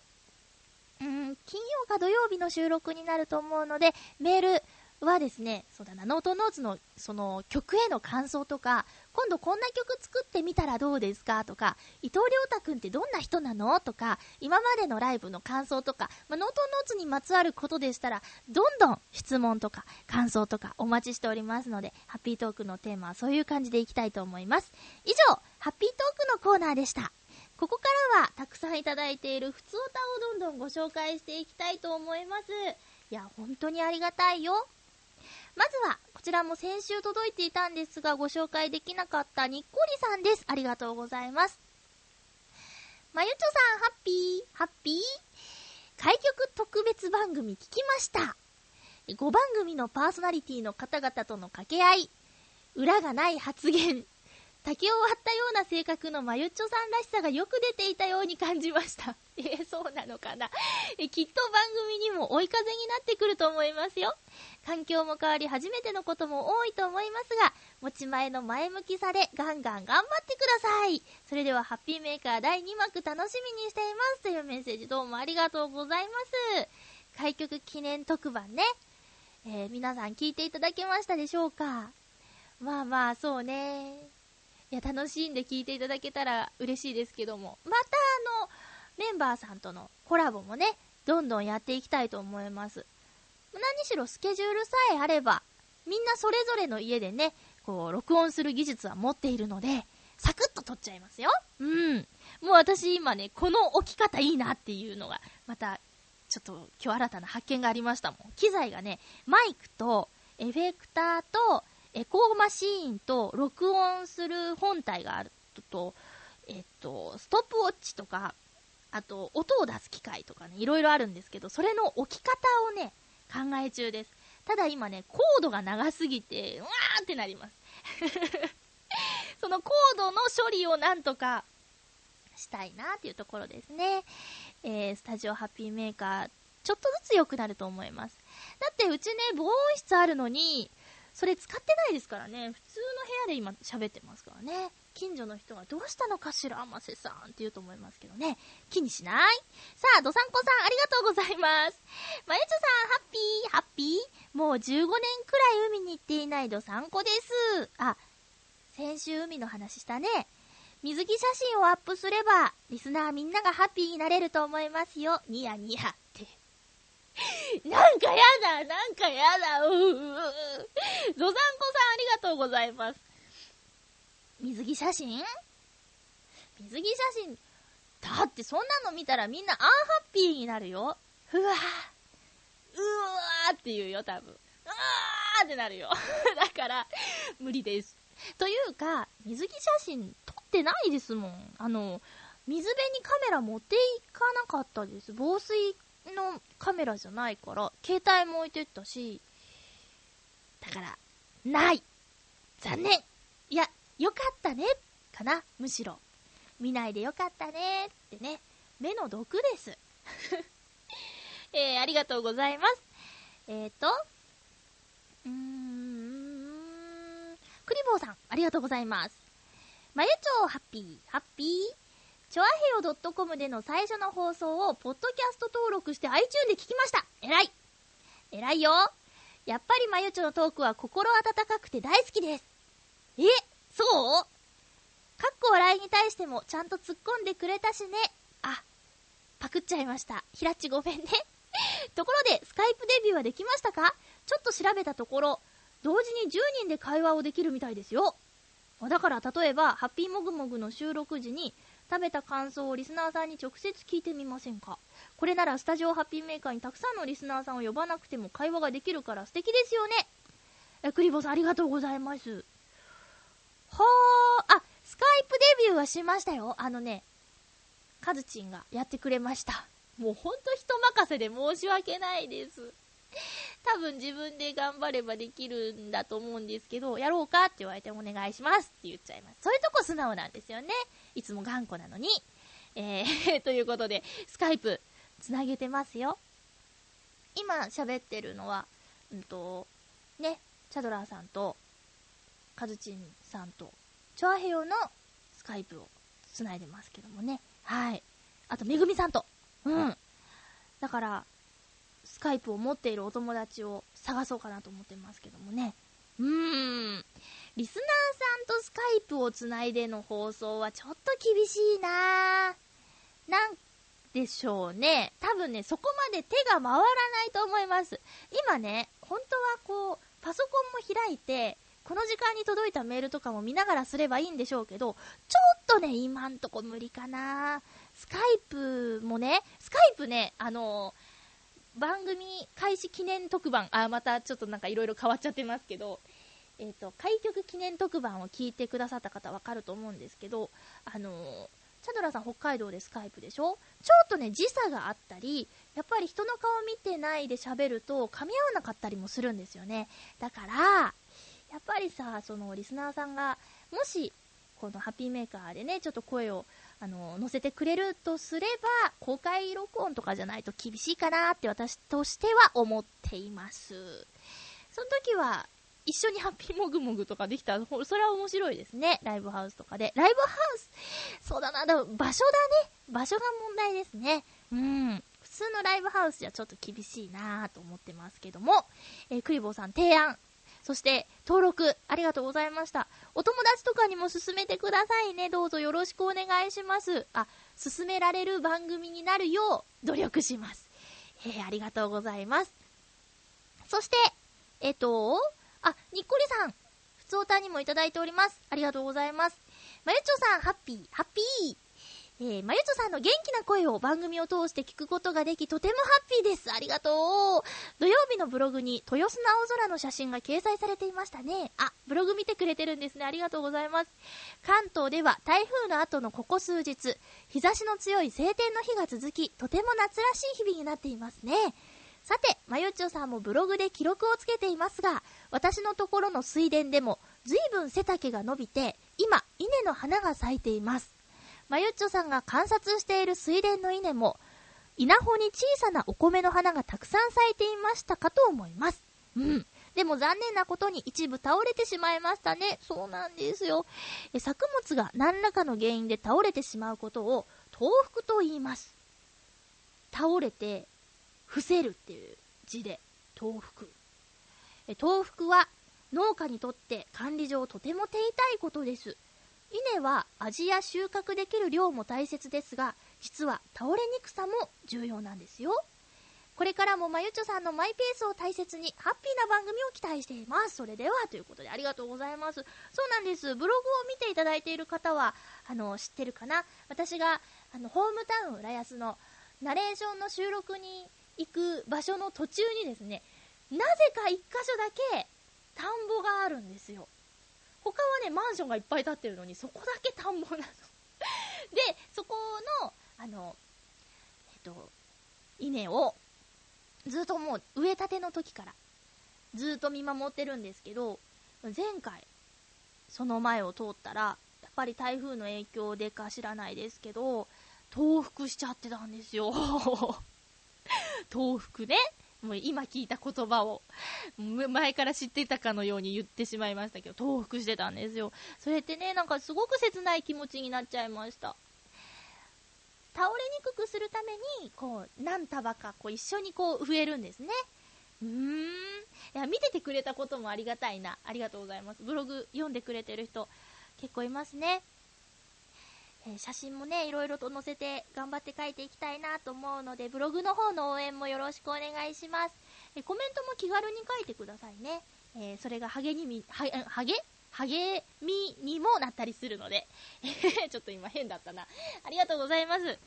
うん、金曜か土曜日の収録になると思うので、メール、はですね、そうだな、ノートノーツのその曲への感想とか、今度こんな曲作ってみたらどうですか？とか、伊藤良太くんってどんな人なの？とか、今までのライブの感想とか、まあ、ノートノーツにまつわることでしたら、どんどん質問とか感想とかお待ちしておりますので、ハッピートークのテーマはそういう感じでいきたいと思います。以上、ハッピートークのコーナーでした。ここからはたくさんいただいている普通歌をどんどんご紹介していきたいと思います。いや、本当にありがたいよ。まずは、こちらも先週届いていたんですが、ご紹介できなかったにっこりさんです。ありがとうございます。まゆちょさん、ハッピー、ハッピー開局特別番組聞きました。5番組のパーソナリティの方々との掛け合い、裏がない発言、竹を割ったような性格のまゆっちょさんらしさがよく出ていたように感じました。えー、そうなのかな えきっと番組にも追い風になってくると思いますよ。環境も変わり初めてのことも多いと思いますが、持ち前の前向きさでガンガン頑張ってください。それではハッピーメーカー第2幕楽しみにしていますというメッセージどうもありがとうございます。開局記念特番ね。えー、皆さん聞いていただけましたでしょうか？まあまあ、そうね。いや、楽しんで聞いていただけたら嬉しいですけども、またあの、メンバーさんとのコラボもね、どんどんやっていきたいと思います。何しろスケジュールさえあれば、みんなそれぞれの家でね、こう、録音する技術は持っているので、サクッと撮っちゃいますよ。うん。もう私今ね、この置き方いいなっていうのが、また、ちょっと今日新たな発見がありましたもん。機材がね、マイクと、エフェクターと、エコーマシーンと、録音する本体があると、えっと、ストップウォッチとか、あと、音を出す機械とかね、いろいろあるんですけど、それの置き方をね、考え中です。ただ今ね、コードが長すぎて、うわーってなります。そのコードの処理をなんとかしたいなっていうところですね。えー、スタジオハッピーメーカー、ちょっとずつ良くなると思います。だってうちね、防音室あるのに、それ使ってないですからね。普通の部屋で今喋ってますからね。近所の人がどうしたのかしら、甘瀬さんって言うと思いますけどね。気にしない？さあ、どさんこさん、ありがとうございます。まゆちょさん、ハッピー、ハッピーもう15年くらい海に行っていないどさんこです。あ、先週海の話したね。水着写真をアップすれば、リスナーみんながハッピーになれると思いますよ。ニヤニヤって。なんかやだ、なんかやだ、ううう。ゾザンコさんありがとうございます。水着写真？水着写真、だってそんなの見たらみんなアンハッピーになるよ。うわうわーって言うよ、多分。うわーってなるよ。だから、無理です。というか、水着写真撮ってないですもん。あの、水辺にカメラ持っていかなかったです。防水のカメラじゃないから、携帯も置いてったし、だから、ない残念いや、よかったねかなむしろ。見ないでよかったねってね。目の毒です。えー、ありがとうございます。えーと、うーん、クリボーさん、ありがとうございます。まゆちょうハッピー、ハッピーチョアヘヨ .com での最初の放送を、ポッドキャスト登録して iTunes で聞きました。偉い偉いよやっぱりまゆちょのトークは心温かくて大好きです。えそう？かっこ笑いに対してもちゃんと突っ込んでくれたしね。あ、パクっちゃいました。ひらっちごめんね。ところで、スカイプデビューはできましたか？ちょっと調べたところ、同時に10人で会話をできるみたいですよ。だから例えば、ハッピーモグモグの収録時に、食べた感想をリスナーさんに直接聞いてみませんか？これならスタジオハッピーメーカーにたくさんのリスナーさんを呼ばなくても会話ができるから素敵ですよね。え、クリボさんありがとうございます。はー、あ、スカイプデビューはしましたよ。あのね、カズチンがやってくれました。もうほんと人任せで申し訳ないです。多分自分で頑張ればできるんだと思うんですけど、やろうかって言われてお願いしますって言っちゃいます。そういうとこ素直なんですよね。いつも頑固なのに。えー ということで、スカイプ、つなげてますよ。今喋ってるのは、うんと、ね、チャドラーさんと、カズチンさんと、チョアヘヨのスカイプをつないでますけどもね。はい。あと、めぐみさんと。うん。だから、スカイプを持っているお友達を探そうかなと思ってますけどもね。うーん。リスナーさんとスカイプをつないでの放送はちょっと厳しいななんでしょうね。多分ね、そこまで手が回らないと思います。今ね、本当はこう、パソコンも開いて、この時間に届いたメールとかも見ながらすればいいんでしょうけど、ちょっとね、今んとこ無理かなスカイプもね、スカイプね、あの番組開始記念特番、あ、またちょっとなんかいろいろ変わっちゃってますけど、えっ、ー、と、開局記念特番を聞いてくださった方わかると思うんですけど、あのチャドラさん北海道でスカイプでしょ？ちょっとね、時差があったり、やっぱり人の顔見てないで喋ると噛み合わなかったりもするんですよね。だから、やっぱりさ、そのリスナーさんが、もし、このハッピーメーカーでね、ちょっと声を、あの、載せてくれるとすれば、公開録音とかじゃないと厳しいかなって私としては思っています。その時は、一緒にハッピーモグモグとかできたら、それは面白いですね。ライブハウスとかで。ライブハウスそうだな、だ場所だね。場所が問題ですね。うん。普通のライブハウスじゃちょっと厳しいなと思ってますけども、えー、クリボーさん提案そして、登録、ありがとうございました。お友達とかにも勧めてくださいね。どうぞよろしくお願いします。あ、勧められる番組になるよう努力します。えー、ありがとうございます。そして、えっと、あ、にっこりさん、ふつおたにもいただいております。ありがとうございます。まゆちょさん、ハッピー、ハッピー。えー、まゆちょさんの元気な声を番組を通して聞くことができ、とてもハッピーです。ありがとう。土曜日のブログに豊洲の青空の写真が掲載されていましたね。あ、ブログ見てくれてるんですね。ありがとうございます。関東では台風の後のここ数日、日差しの強い晴天の日が続き、とても夏らしい日々になっていますね。さて、まゆちょさんもブログで記録をつけていますが、私のところの水田でも、随分背丈が伸びて、今、稲の花が咲いています。まゆっちょさんが観察している水田の稲も、稲穂に小さなお米の花がたくさん咲いていましたかと思います。うん。でも残念なことに一部倒れてしまいましたね。そうなんですよ。え作物が何らかの原因で倒れてしまうことを、倒伏と言います。倒れて、伏せるっていう字で、倒伏。え倒伏は農家にとって管理上とても手痛いことです。稲は味や収穫できる量も大切ですが、実は倒れにくさも重要なんですよ。これからもまゆちょさんのマイペースを大切に、ハッピーな番組を期待しています。それでは、ということでありがとうございます。そうなんです。ブログを見ていただいている方は、あの、知ってるかな？私が、あの、ホームタウン浦安のナレーションの収録に行く場所の途中にですね、なぜか一箇所だけ、田んぼがあるんですよ。他はね、マンションがいっぱい建ってるのに、そこだけ田んぼなの。で、そこの、あの、えっと、稲を、ずっともう植えたての時から、ずっと見守ってるんですけど、前回、その前を通ったら、やっぱり台風の影響でか知らないですけど、倒伏しちゃってたんですよ。倒伏ね。もう今聞いた言葉を、前から知ってたかのように言ってしまいましたけど、倒伏してたんですよ。それってね、なんかすごく切ない気持ちになっちゃいました。倒れにくくするために、こう、何束かこう一緒にこう植えるんですね。うーん。いや、見ててくれたこともありがたいな。ありがとうございます。ブログ読んでくれてる人、結構いますね。えー、写真もね、いろいろと載せて頑張って書いていきたいなと思うので、ブログの方の応援もよろしくお願いします。えー、コメントも気軽に書いてくださいね。えー、それが励み、は、励？励みにもなったりするので、ちょっと今変だったな。ありがとうございます。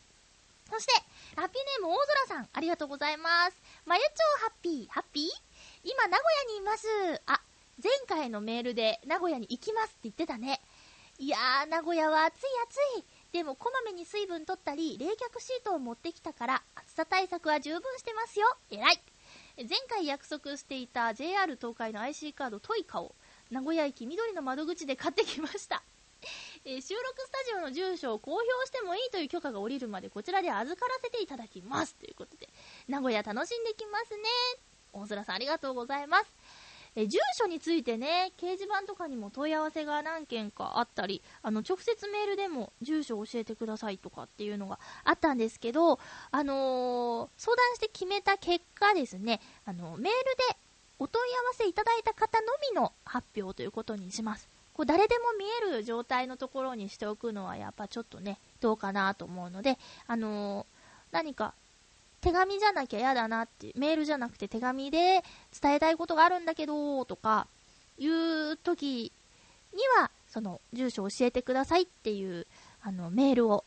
そして、ハッピーネーム大空さん、ありがとうございます。まゆちょハッピー、ハッピー？今、名古屋にいます。あ、前回のメールで名古屋に行きますって言ってたね。いやー、名古屋は暑い暑い。でも、こまめに水分取ったり、冷却シートを持ってきたから、暑さ対策は十分してますよ。偉い。前回約束していた JR 東海の IC カードトイカを、名古屋駅緑の窓口で買ってきました。えー、収録スタジオの住所を公表してもいいという許可が下りるまでこちらで預からせていただきます。ということで、名古屋楽しんできますね。大空さんありがとうございます。え住所についてね、掲示板とかにも問い合わせが何件かあったり、あの、直接メールでも住所を教えてくださいとかっていうのがあったんですけど、あのー、相談して決めた結果ですね、あの、メールでお問い合わせいただいた方のみの発表ということにします。こう誰でも見える状態のところにしておくのはやっぱちょっとね、どうかなと思うので、あのー、何か手紙じゃなきゃ嫌だなって、メールじゃなくて手紙で伝えたいことがあるんだけど、とか、いう時には、その、住所教えてくださいっていう、あの、メールを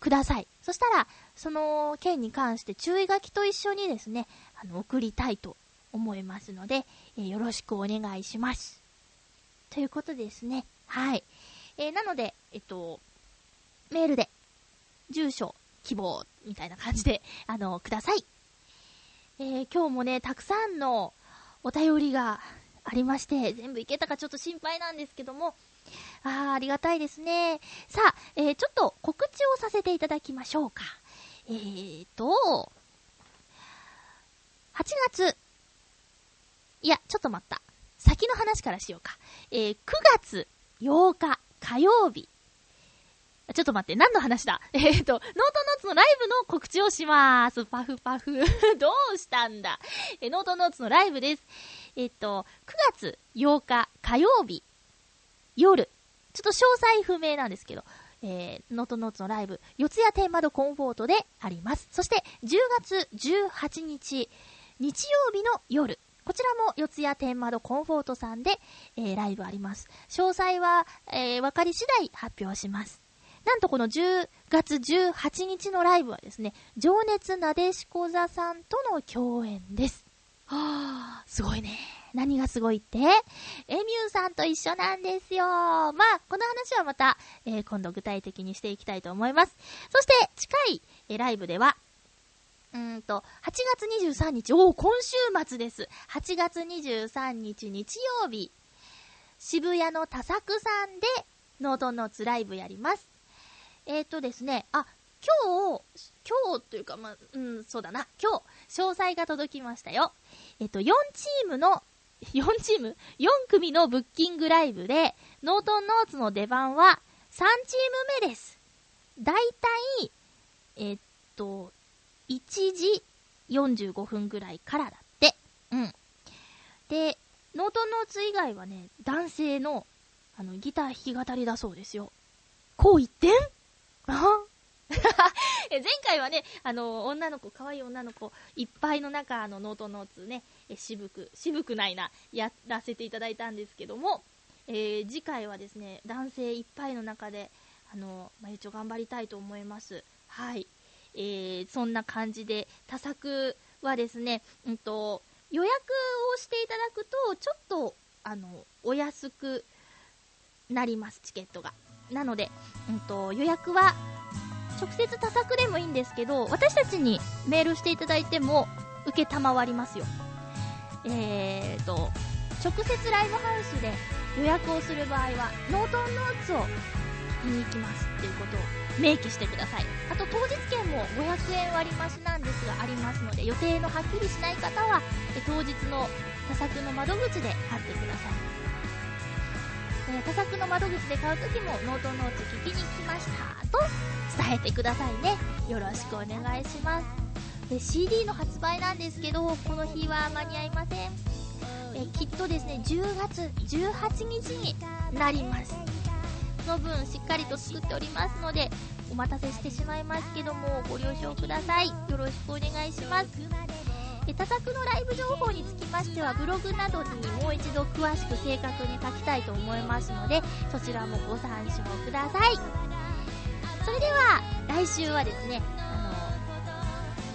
ください。そしたら、その件に関して注意書きと一緒にですね、あの、送りたいと思いますので、えー、よろしくお願いします。ということですね。はい。えー、なので、えっと、メールで、住所、希望、みたいな感じで、あの、ください。えー、今日もね、たくさんのお便りがありまして、全部いけたかちょっと心配なんですけども、あー、ありがたいですね。さあ、えー、ちょっと告知をさせていただきましょうか。えーと、8月、いや、ちょっと待った。先の話からしようか。えー、9月8日火曜日、ちょっと待って、何の話だ？えっ、と、ノートノーツのライブの告知をします。パフパフ。どうしたんだ？え、ノートノーツのライブです。えっ、と、9月8日火曜日、夜、ちょっと詳細不明なんですけど、えー、ノートノーツのライブ、四谷天窓コンフォートであります。そして、10月18日、日曜日の夜、こちらも四谷天窓コンフォートさんで、えー、ライブあります。詳細は、えー、分かり次第発表します。なんとこの10月18日のライブはですね、情熱なでしこ座さんとの共演です。はぁ、すごいね。何がすごいって？エミューさんと一緒なんですよ。まあ、この話はまた、えー、今度具体的にしていきたいと思います。そして、近い、えー、ライブでは、うんと、8月23日、おお、今週末です。8月23日日曜日、渋谷の多作さんで、ノートノーツライブやります。えっ、ー、とですね、あ、今日、今日というか、まあ、うん、そうだな、今日、詳細が届きましたよ。えっ、ー、と、4チームの 4チーム ?4 組のブッキングライブで、ノートンノーツの出番は3チーム目です。だいたい、えっと、1時45分ぐらいからだって。うん。で、ノートンノーツ以外はね、男性の、あの、ギター弾き語りだそうですよ。こう言ってん 前回はね、あの、女の子、可愛い女の子、いっぱいの中、あの、ノートノーツね、え渋く、渋くないな、やらせていただいたんですけども、えー、次回はですね、男性いっぱいの中で、あの、まゆちょ頑張りたいと思います。はい。えー、そんな感じで、多作はですね、うんと、予約をしていただくと、ちょっと、あの、お安くなります、チケットが。なので、うんと、予約は、直接多作でもいいんですけど、私たちにメールしていただいても、受けたまわりますよ。えーと、直接ライブハウスで予約をする場合は、ノートンノーツを見に行きますっていうことを明記してください。あと当日券も500円割増なんですがありますので、予定のはっきりしない方は、当日の多作の窓口で買ってください。えー、多作の窓口で買うときもノートノーツ聞きに来ましたと伝えてくださいね。よろしくお願いします。で CD の発売なんですけど、この日は間に合いません。えきっとですね、10月18日になります。の分しっかりと作っておりますので、お待たせしてしまいますけども、ご了承ください。よろしくお願いします。え多作のライブ情報につきましては、ブログなどにもう一度詳しく正確に書きたいと思いますので、そちらもご参照ください。それでは、来週はですね、あ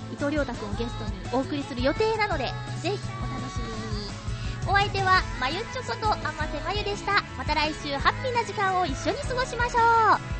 の、伊藤亮太くんをゲストにお送りする予定なので、ぜひお楽しみに。お相手は、まゆっちょこと、あませまゆでした。また来週、ハッピーな時間を一緒に過ごしましょう